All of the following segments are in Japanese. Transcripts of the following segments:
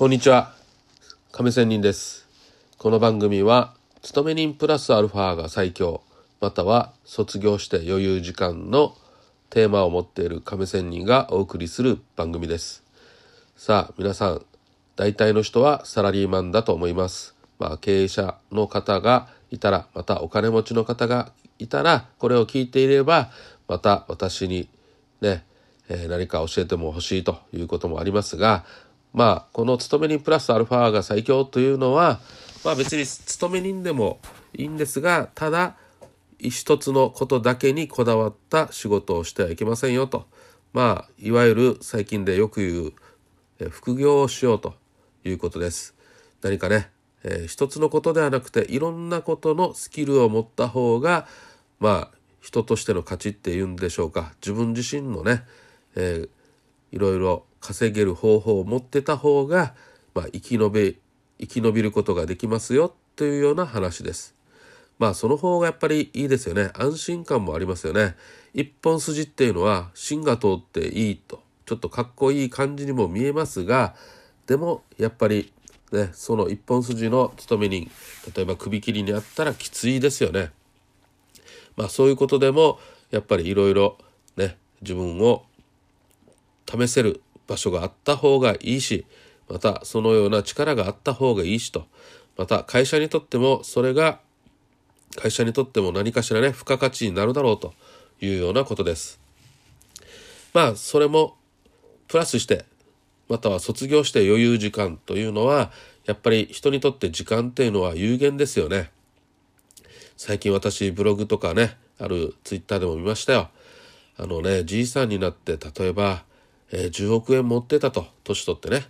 こんにちは。亀仙人です。この番組は勤め人プラスアルファが最強または卒業して余裕時間のテーマを持っている亀仙人がお送りする番組です。さあ皆さん大体の人はサラリーマンだと思います。まあ経営者の方がいたらまたお金持ちの方がいたらこれを聞いていればまた私にね、えー、何か教えても欲しいということもありますがまあこの勤め人プラスアルファが最強というのはまあ別に勤め人でもいいんですがただ一つのことだけにこだわった仕事をしてはいけませんよとまあいわゆる最近でよく言う副業をしようということです。何かね、えー、一つのことではなくていろんなことのスキルを持った方がまあ人としての価値っていうんでしょうか自分自身のね、えー、いろいろ稼げる方法を持ってた方が、まあ、生き延び生き延びることができますよというような話です。まあその方がやっぱりいいですよね。安心感もありますよね。一本筋っていうのは芯が通っていいとちょっとかっこいい感じにも見えますがでもやっぱりねその一本筋の勤め人例えば首切りにあったらきついですよね。まあそういうことでもやっぱりいろいろね自分を試せる場所があった方がいいしまたそのような力があった方がいいしとまた会社にとってもそれが会社にとっても何かしらね付加価値になるだろうというようなことです。まあそれもプラスしてまたは卒業して余裕時間というのはやっぱり人にとって時間っていうのは有限ですよね。最近私ブログとかねあるツイッターでも見ましたよ。あのねじいさんになって例えばえー、10億円持ってたと年取ってね。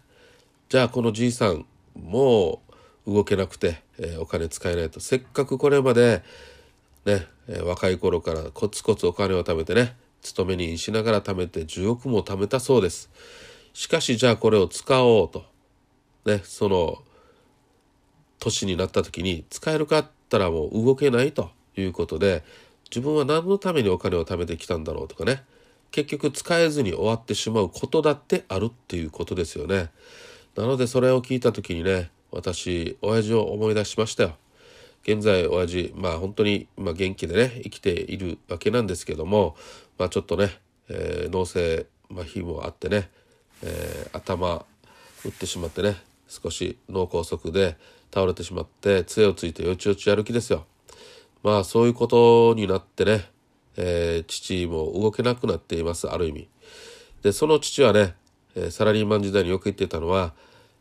じゃあこのじいさんもう動けなくて、えー、お金使えないと。せっかくこれまでね、え、若い頃からコツコツお金を貯めてね勤めにしながら貯めて10億も貯めたそうです。しかしじゃあこれを使おうと。ねその年になった時に使えるかったらもう動けないということで自分は何のためにお金を貯めてきたんだろうとかね。結局使えずに終わってしまうことだってあるっていうことですよね。なのでそれを聞いた時にね私親父を思い出しましたよ。現在親父まあ本当に、まあ、元気でね生きているわけなんですけども、まあ、ちょっとね、えー、脳性麻痺もあってね、えー、頭打ってしまってね少し脳梗塞で倒れてしまって杖をついてよちよち歩きですよ。まあそういうことになってねえー、父も動けなくなっていますある意味。でその父はね、サラリーマン時代によく言ってたのは、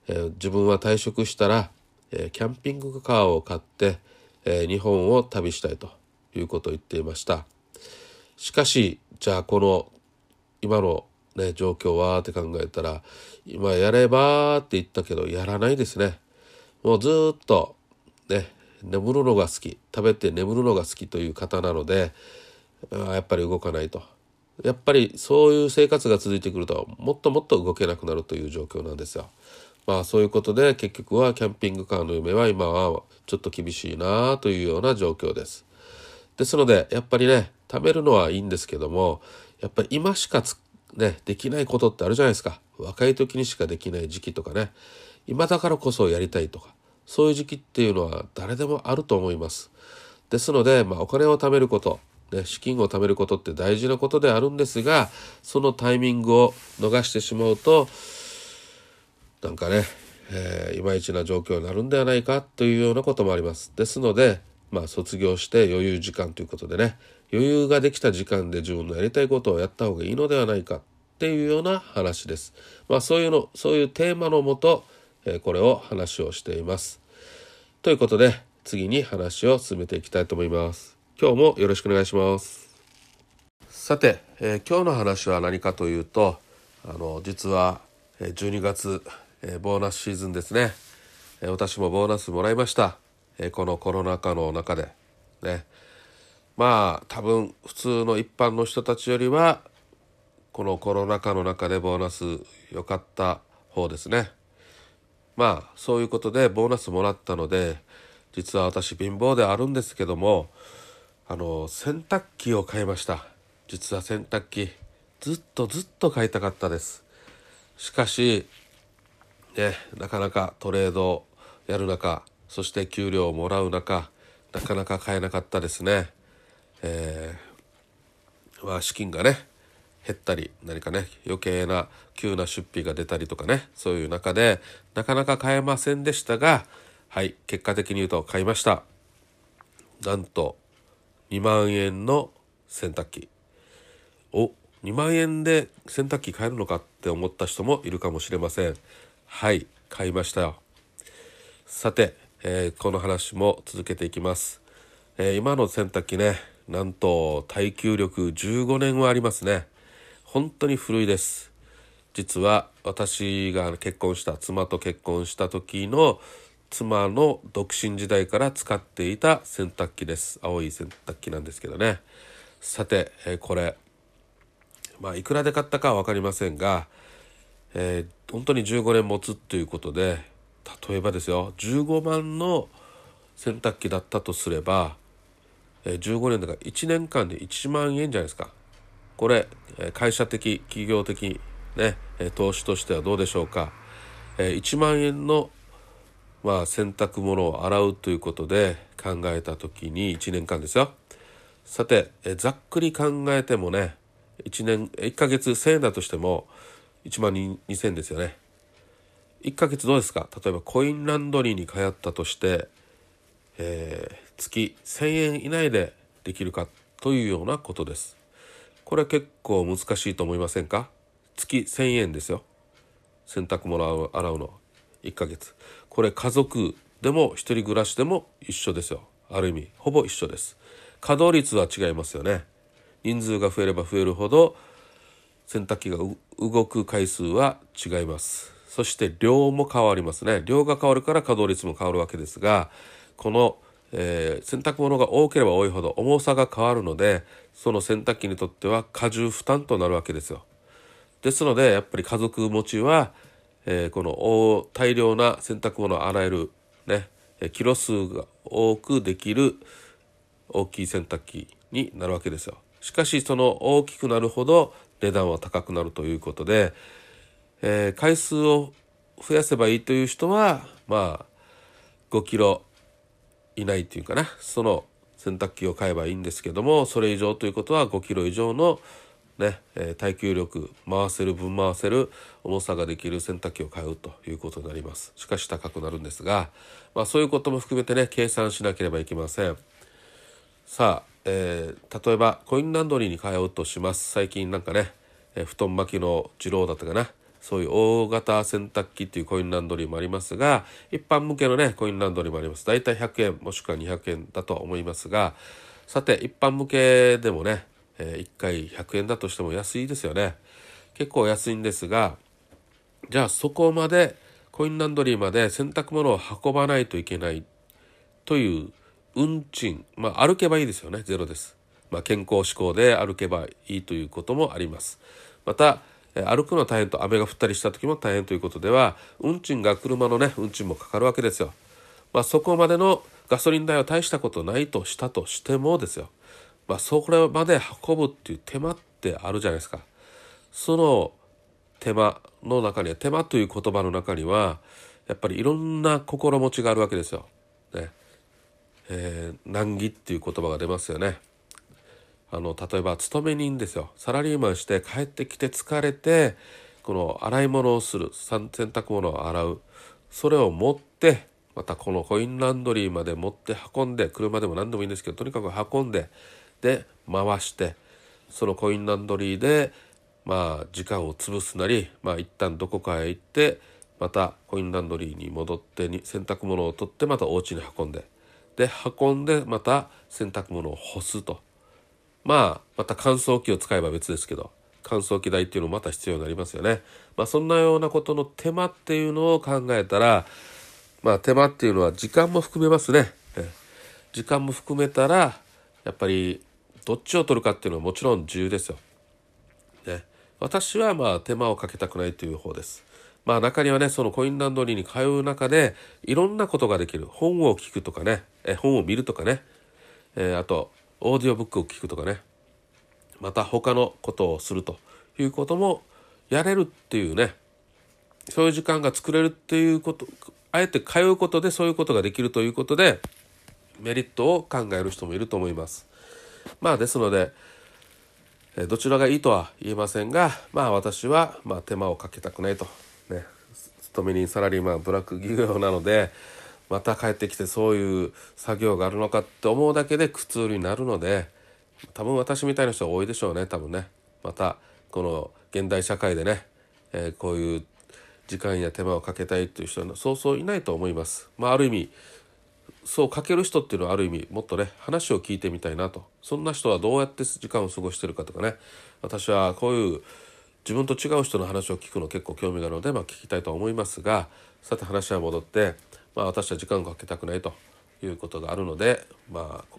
えー、自分は退職したら、えキャンピングカーを買って、え日本を旅したいということを言っていました。しかしじゃあこの今のね状況はって考えたら今やればって言ったけどやらないですね。もうずっとね眠るのが好き食べて眠るのが好きという方なので、やっぱり動かないとやっぱりそういう生活が続いてくるともっともっと動けなくなるという状況なんですよ。まあそういうことで結局はキャンピングカーの夢は今はちょっと厳しいなというような状況です。ですのでやっぱりね貯めるのはいいんですけどもやっぱり今しかねできないことってあるじゃないですか若い時にしかできない時期とかね今だからこそやりたいとかそういう時期っていうのは誰でもあると思います。ですので、まあ、お金を貯めることね、資金を貯めることって大事なことであるんですがそのタイミングを逃してしまうとなんかね、えー、いまいちな状況になるんではないかというようなこともあります。ですので、まあ、卒業して余裕時間ということでね余裕ができた時間で自分のやりたいことをやった方がいいのではないかっていうような話です。まあ、そういうのそういうテーマのもと、えー、これを話をしています。ということで次に話を進めていきたいと思います。今日もよろしくお願いします。さて、えー、今日の話は何かというとあの実は12月、えー、ボーナスシーズンですね、えー、私もボーナスもらいました、えこのコロナ禍の中で。ね。まあ多分普通の一般の人たちよりはこのコロナ禍の中でボーナス良かった方ですね。まあそういうことでボーナスもらったので実は私貧乏であるんですけどもあの洗濯機を買いました。実は洗濯機ずっとずっと買いたかったです。しかし、ね、なかなかトレードやる中そして給料をもらう中なかなか買えなかったですね。えー、まあ、資金がね減ったり何かね余計な急な出費が出たりとかねそういう中でなかなか買えませんでしたがはい結果的に言うと買いました。なんと2万円の洗濯機。お2万円で洗濯機買えるのかって思った人もいるかもしれません。はい買いましたよ。さて、えー、この話も続けていきます、えー、今の洗濯機ねなんと耐久力15年はありますね。本当に古いです。実は私が結婚した妻と結婚した時の妻の独身時代から使っていた洗濯機です。青い洗濯機なんですけどね。さて、えー、これ。まあいくらで買ったかは分かりませんが、えー、本当に15年持つということで例えばですよ15万の洗濯機だったとすれば、えー、15年だから1年間で1万円じゃないですか。これえ会社的企業的ねえ投資としてはどうでしょうか。え1万円のまあ洗濯物を洗うということで考えた時に1年間ですよ。さてざっくり考えてもね1年1ヶ月1000円だとしても1万2000円ですよね。1ヶ月どうですか？例えばコインランドリーに通ったとして、えー、月1000円以内でできるかというようなことです。これ結構難しいと思いませんか？月1000円ですよ。洗濯物を洗うの。1ヶ月。これ家族でも一人暮らしでも一緒ですよ。ある意味ほぼ一緒です。稼働率は違いますよね。人数が増えれば増えるほど洗濯機が動く回数は違います。そして量も変わりますね。量が変わるから稼働率も変わるわけですがこのえー、洗濯物が多ければ多いほど重さが変わるのでその洗濯機にとっては過重負担となるわけですよ。ですのでやっぱり家族持ちは、えー、この大量な洗濯物を洗える、ね、キロ数が多くできる大きい洗濯機になるわけですよ。しかしその大きくなるほど値段は高くなるということで、えー、回数を増やせばいいという人はまあ5キロいないっていうかなその洗濯機を買えばいいんですけどもそれ以上ということは5キロ以上のね、えー、耐久力回せる分回せる重さができる洗濯機を買うということになります。しかし高くなるんですが、まあ、そういうことも含めてね計算しなければいけません。さあ、えー、例えばコインランドリーに通うとします。最近なんかね、えー、布団巻きの二郎だったかな。そういう大型洗濯機っていうコインランドリーもありますが一般向けのねコインランドリーもあります。大体100円もしくは200円だとは思いますがさて一般向けでもね、えー、1回100円だとしても安いですよね。結構安いんですがじゃあそこまでコインランドリーまで洗濯物を運ばないといけないという運賃まあ歩けばいいですよね。ゼロです、まあ、健康志向で歩けばいいということもあります。また歩くの大変と雨が降ったりした時も大変ということでは運賃が車のね運賃もかかるわけですよ。まあ、そこまでのガソリン代は大したことないとしたとしてもですよ、まあ、それまで運ぶっていう手間ってあるじゃないですか。その手間の中には手間という言葉の中にはやっぱりいろんな心持ちがあるわけですよ。ねえー、難儀っていう言葉が出ますよね。あの例えば勤め人ですよサラリーマンして帰ってきて疲れてこの洗い物をする洗濯物を洗うそれを持ってまたこのコインランドリーまで持って運んで車でも何でもいいんですけどとにかく運んでで回してそのコインランドリーでまあ時間を潰すなりまあ一旦どこかへ行ってまたコインランドリーに戻ってに洗濯物を取ってまたお家に運んでで運んでまた洗濯物を干すとまあまた乾燥機を使えば別ですけど乾燥機代っていうのもまた必要になりますよね。まあ、そんなようなことの手間っていうのを考えたらまあ手間っていうのは時間も含めますね。時間も含めたらやっぱりどっちを取るかっていうのはもちろん自由ですよ。ね、私はまあ手間をかけたくないという方です。まあ中にはねそのコインランドリーに通う中でいろんなことができる本を聞くとかねえ本を見るとかね、えー、あとオーディオブックを聞くとかねまた他のことをするということもやれるっていうねそういう時間が作れるっていうことあえて通うことでそういうことができるということでメリットを考える人もいると思います。まあですのでどちらがいいとは言えませんがまあ私はまあ手間をかけたくないと。ね。勤め人サラリーマンブラック企業なのでまた帰ってきてそういう作業があるのかって思うだけで苦痛になるので多分私みたいな人は多いでしょうね多分ね。またこの現代社会でね、えー、こういう時間や手間をかけたいっていう人はそうそういないと思います。まあ、ある意味そうかける人っていうのはある意味もっとね話を聞いてみたいなとそんな人はどうやって時間を過ごしてるかとかね私はこういう自分と違う人の話を聞くの結構興味があるので、まあ、聞きたいと思いますがさて話は戻って、まあ、私は時間をかけたくないということがあるのでまあ、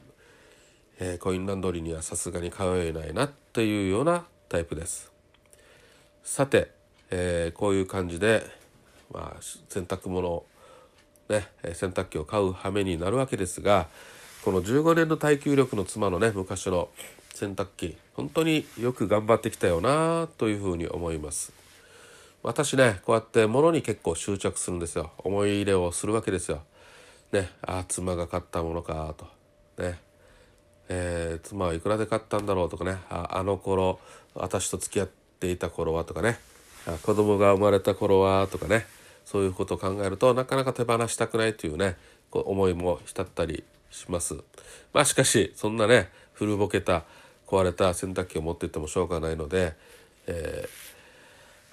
えー、コインランドリーにはさすがに通えないなっていうようなタイプです。さて、えー、こういう感じで、まあ、洗濯物ね洗濯機を買う羽目になるわけですがこの15年の耐久力の妻のね昔の洗濯機本当によく頑張ってきたよなというふうに思います。私ねこうやって物に結構執着するんですよ。思い入れをするわけですよ。ねあ妻が買ったものかと。ねえー、妻はいくらで買ったんだろうとかね。ああの頃私と付き合っていた頃はとかね。子供が生まれた頃はとかね。そういうことを考えるとなかなか手放したくないというねこう思いも浸ったりします。まあしかしそんなね古ぼけた壊れた洗濯機を持っていってもしょうがないので、え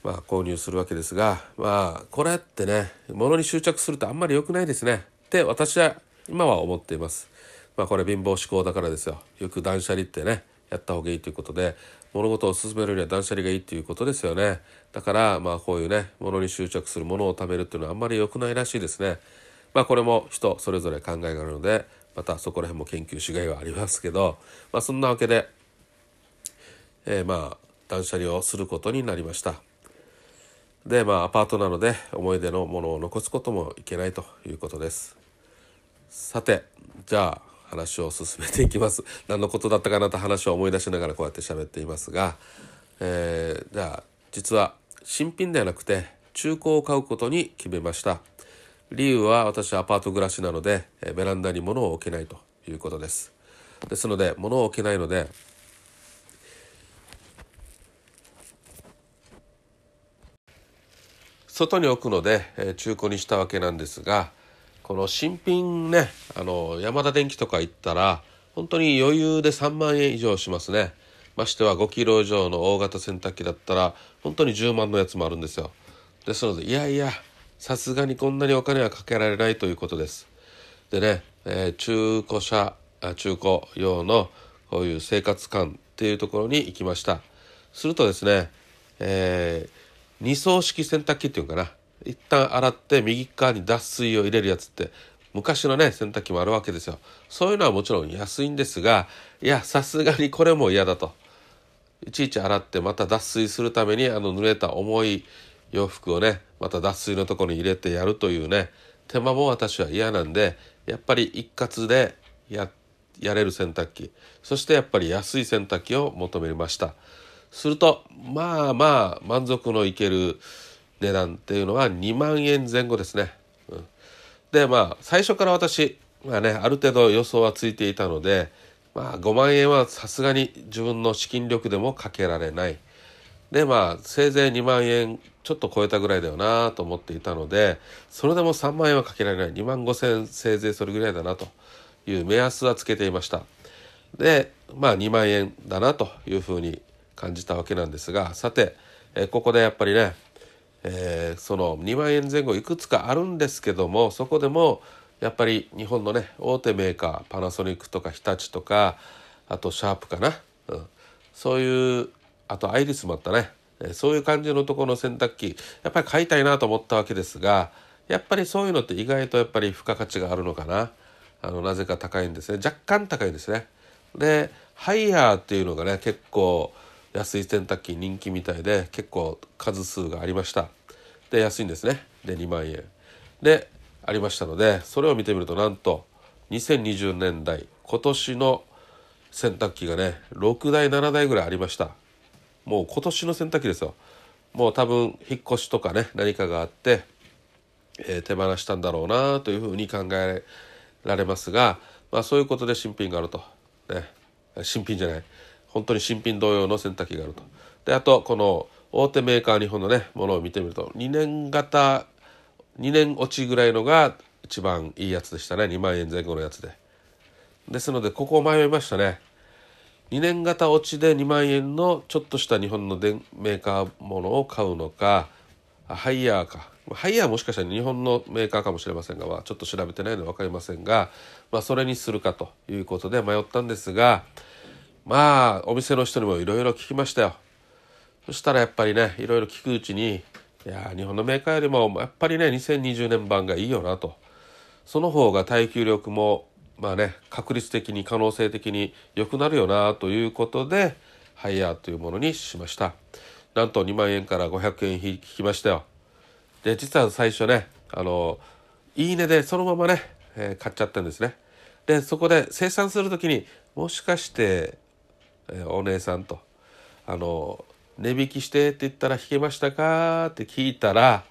ー、まあ、購入するわけですがまあこれってね物に執着するとあんまり良くないですねって私は今は思っています。まあこれ貧乏思考だからですよ。よく断捨離ってねやった方がいいということで物事を進めるには断捨離がいいっていうことですよね。だからまあこういうね物に執着するものを貯めるっていうのはあんまり良くないらしいですね。まあこれも人それぞれ考えがあるのでまたそこら辺も研究しがいはありますけど、まあ、そんなわけでえー、まあ断捨離をすることになりましたでまあアパートなので思い出のものを残すこともいけないということですさてじゃあ話を進めていきます。何のことだったかなと話を思い出しながらこうやって喋っていますが、えー、じゃあ実は新品ではなくて中古を買うことに決めました。理由は私はアパート暮らしなのでベランダに物を置けないということです。ですので物を置けないので外に置くので、え中古にしたわけなんですがこの新品ねあのヤマダ電機とか行ったら本当に余裕で3万円以上しますね。ましては5キロ以上の大型洗濯機だったら本当に10万のやつもあるんですよ。ですのでいやいやさすがにこんなにお金はかけられないということです。でね、えー、中古車中古用のこういう生活館っていうところに行きました。するとですね、えー二層式洗濯機っていうかな。一旦洗って右側に脱水を入れるやつって昔のね洗濯機もあるわけですよ。そういうのはもちろん安いんですがいやさすがにこれも嫌だと。いちいち洗ってまた脱水するためにあの濡れた重い洋服をねまた脱水のところに入れてやるというね手間も私は嫌なんでやっぱり一括でややれる洗濯機。そしてやっぱり安い洗濯機を求めました。するとまあまあ満足のいける値段っていうのは2万円前後ですね。うん、でまあ最初から私、まあね、ある程度予想はついていたので、まあ、5万円はさすがに自分の資金力でもかけられない。でまあせいぜい2万円ちょっと超えたぐらいだよなと思っていたのでそれでも3万円はかけられない2万5千せいぜいそれぐらいだなという目安はつけていました。でまあ2万円だなというふうに感じたわけなんですがさて、え、ここでやっぱりね、えー、その2万円前後いくつかあるんですけどもそこでもやっぱり日本のね大手メーカーパナソニックとか日立とかあとシャープかな、うん、そういうあとアイリスもあったね。そういう感じのところの洗濯機やっぱり買いたいなと思ったわけですがやっぱりそういうのって意外とやっぱり付加価値があるのかな。あのなぜか高いんですね。若干高いんですね。でハイヤーっていうのがね結構安い洗濯機人気みたいで結構数数がありました。で安いんですね。で2万円。でありましたのでそれを見てみるとなんと2020年代今年の洗濯機がね6台7台ぐらいありました。もう今年の洗濯機ですよ。もう多分引っ越しとかね何かがあって、えー、手放したんだろうなというふうに考えられますが、まあ、そういうことで新品があると、ね、新品じゃない。本当に新品同様の洗濯機があると。であとこの大手メーカー日本のねものを見てみると2年型2年落ちぐらいのが一番いいやつでしたね。2万円前後のやつで。ですのでここ迷いましたね。2年型落ちで2万円のちょっとした日本のメーカーものを買うのかハイヤーか。ハイヤーもしかしたら日本のメーカーかもしれませんが、まあ、ちょっと調べてないので分かりませんが、まあ、それにするかということで迷ったんですがまあお店の人にもいろいろ聞きましたよ。そしたらやっぱりねいろいろ聞くうちにいや日本のメーカーよりもやっぱりね2020年版がいいよなと。その方が耐久力もまあね確率的に可能性的に良くなるよなということでハイヤーというものにしました。なんと2万円から500円引きましたよ。で実は最初ねあのいいねでそのままね、えー、買っちゃったんですね。でそこで生産する時にもしかして、えー、お姉さんとあの値引きしてって言ったら引けましたかって聞いたら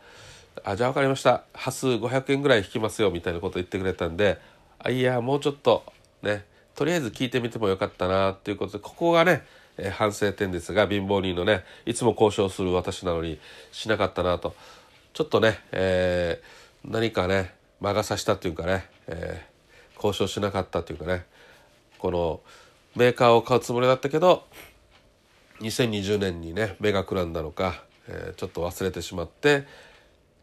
あじゃあ分かりました。端数500円ぐらい引きますよみたいなこと言ってくれたんであいやもうちょっとねとりあえず聞いてみてもよかったなっていうことでここがね、えー、反省点ですが貧乏人のねいつも交渉する私なのにしなかったなと。ちょっとね、えー、何かね魔が差したっていうかね、えー、交渉しなかったっていうかねこのメーカーを買うつもりだったけど2020年にね目がくらんだのか、えー、ちょっと忘れてしまって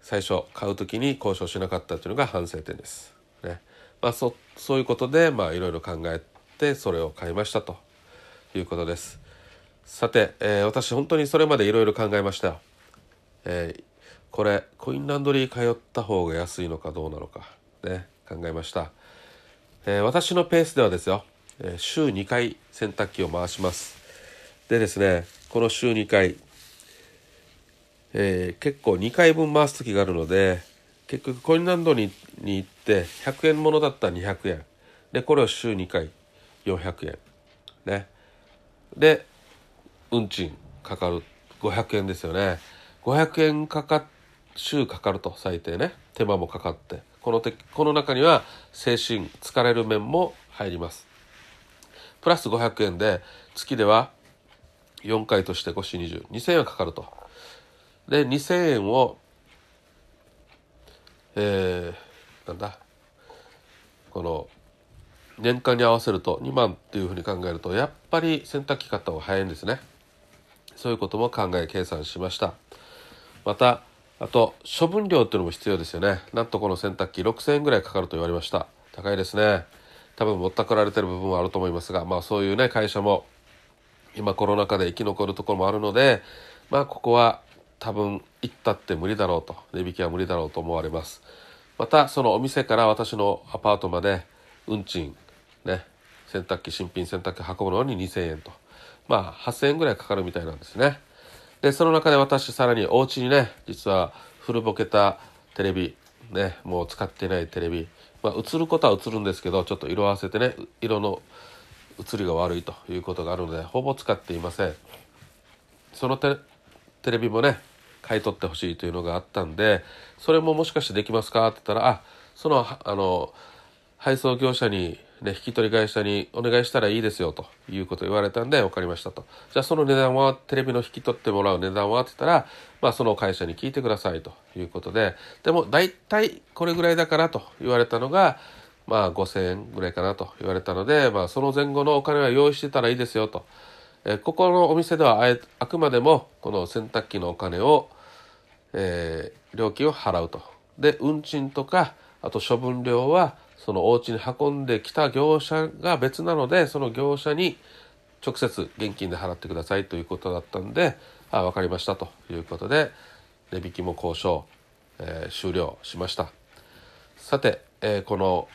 最初買う時に交渉しなかったというのが反省点です。ねまあ、そそういうことでいろいろ考えてそれを買いましたということです。さて、えー、私本当にそれまでいろいろ考えましたよ。えー、これコインランドリー通った方が安いのかどうなのかね考えました。えー、私のペースではですよ、え週2回洗濯機を回します。でですねこの週2回、えー、結構2回分回す時があるので結局コインランドリーに行って100円ものだったら200円。でこれを週2回400円。ね。で運賃かかる。500円ですよね。500円かか週かかると最低ね。手間もかかって。このてこの中には精神疲れる面も入ります。プラス500円で月では4回として5四20 2000円はかかると。で2000円をえー、なんだ？この年間に合わせると2万っていうふうに考えるとやっぱり洗濯機買った方が早いんですね。そういうことも考え計算しました。またあと処分料っていうのも必要ですよね。なんとこの洗濯機6000円ぐらいかかると言われました。高いですね。多分ぼったくられてる部分はあると思いますがまあそういうね会社も今コロナ禍で生き残るところもあるのでまあここは多分行ったって無理だろうと値引きは無理だろうと思われます。またそのお店から私のアパートまで運賃ね洗濯機新品洗濯機運ぶのに2000円と。まあ8000円ぐらいかかるみたいなんですね。でその中で私さらにお家にね実は古ぼけたテレビねもう使ってないテレビ。まあ映ることは映るんですけどちょっと色合わせてね色の映りが悪いということがあるのでほぼ使っていません。そのテレビもね買い取ってほしいというのがあったんでそれももしかしてできますかって言ったらあそのあの配送業者に、ね、引き取り会社にお願いしたらいいですよということを言われたんで分かりましたと。じゃあその値段はテレビの引き取ってもらう値段はって言ったら、まあ、その会社に聞いてくださいということででも大体これぐらいだからと言われたのがまあ5,000円ぐらいかなと言われたので、まあ、その前後のお金は用意してたらいいですよと。えここのお店ではあえあくまでもこの洗濯機のお金を、えー、料金を払うと。で運賃とかあと処分料はそのお家に運んできた業者が別なのでその業者に直接現金で払ってくださいということだったんであ分かりましたということで値引きも交渉、えー、終了しましたさて、えー、この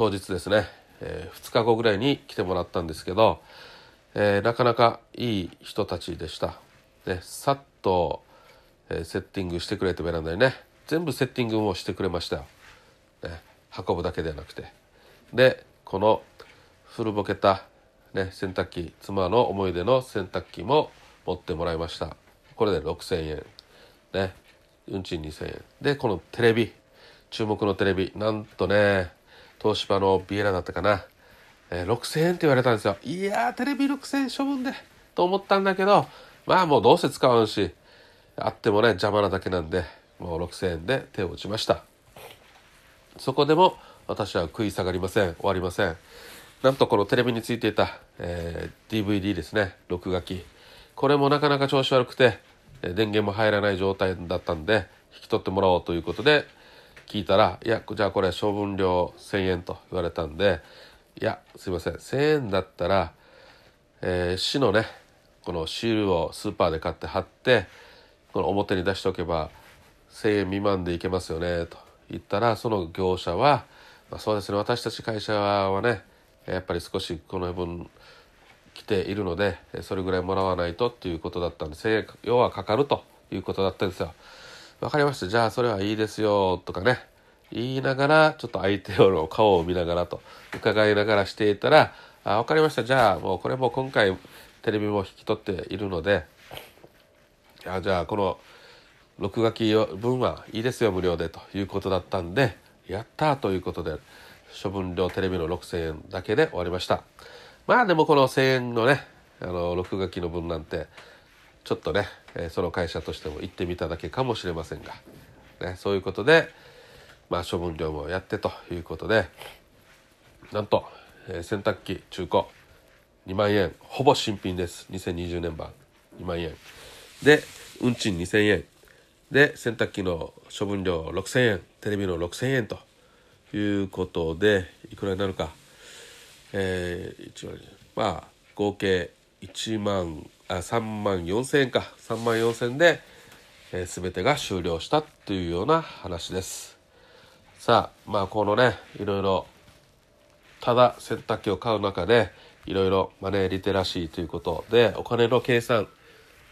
当日ですね、えー、2日後ぐらいに来てもらったんですけど、えー、なかなかいい人たちでした。ね、さっと、えー、セッティングしてくれてベランダにね全部セッティングもしてくれましたよ。ね、運ぶだけではなくて。でこの古ぼけた、ね、洗濯機妻の思い出の洗濯機も持ってもらいました。これで6,000円ね運賃2000円でこのテレビ注目のテレビなんとね東芝のビエラだったかな、えー、6000円って言われたんですよ。いやーテレビ6000円処分でと思ったんだけどまあもうどうせ使わんしあってもね邪魔なだけなんでもう6000円で手を打ちました。そこでも私は食い下がりません。終わりません。なんとこのテレビについていた、えー、DVD ですね。録画機。これもなかなか調子悪くて電源も入らない状態だったんで引き取ってもらおうということで聞いたら「いやじゃあこれ処分料1,000円」と言われたんで「いやすいません1,000円だったら、えー、市のねこのシールをスーパーで買って貼ってこの表に出しておけば1,000円未満でいけますよね」と言ったらその業者は「まあ、そうですね私たち会社はねやっぱり少しこの分来ているのでそれぐらいもらわないとっていうことだったんで1,000円要はかかるということだったんですよ。わかりました。じゃあそれはいいですよとかね。言いながらちょっと相手の顔を見ながらと伺いながらしていたら「あ分かりました。じゃあもうこれも今回テレビも引き取っているのであじゃあこの録画機分はいいですよ無料でということだったんでやったということで処分料テレビの6,000円だけで終わりました。まあでもこの1,000円のねあの録画機の分なんてちょっとね、えその会社としても行ってみただけかもしれませんが、ね、そういうことで、まあ、処分料もやってということでなんと、え洗濯機中古2万円ほぼ新品です。2020年版2万円で運賃2000円で洗濯機の処分料6000円テレビの6000円と。いうことでいくらになるか。えー、1万まあ合計1万あ3万4000円か3万4000円で、えー、全てが終了したというような話ですさあまあこのねいろいろただ洗濯機を買う中でいろいろマネーリテラシーということでお金の計算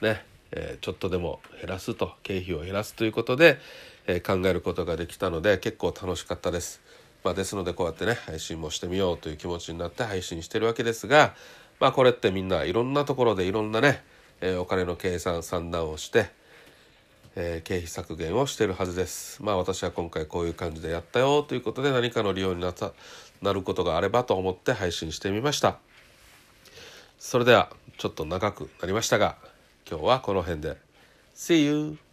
ね、えー、ちょっとでも減らすと経費を減らすということで、えー、考えることができたので結構楽しかったです。まあ、ですのでこうやってね配信もしてみようという気持ちになって配信してるわけですが、まあ、これってみんないろんなところでいろんなね、えー、お金の計算算段をして、えー、経費削減をしてるはずです。まあ私は今回こういう感じでやったよということで何かの利用になったなることがあればと思って配信してみました。それではちょっと長くなりましたが今日はこの辺で。See you!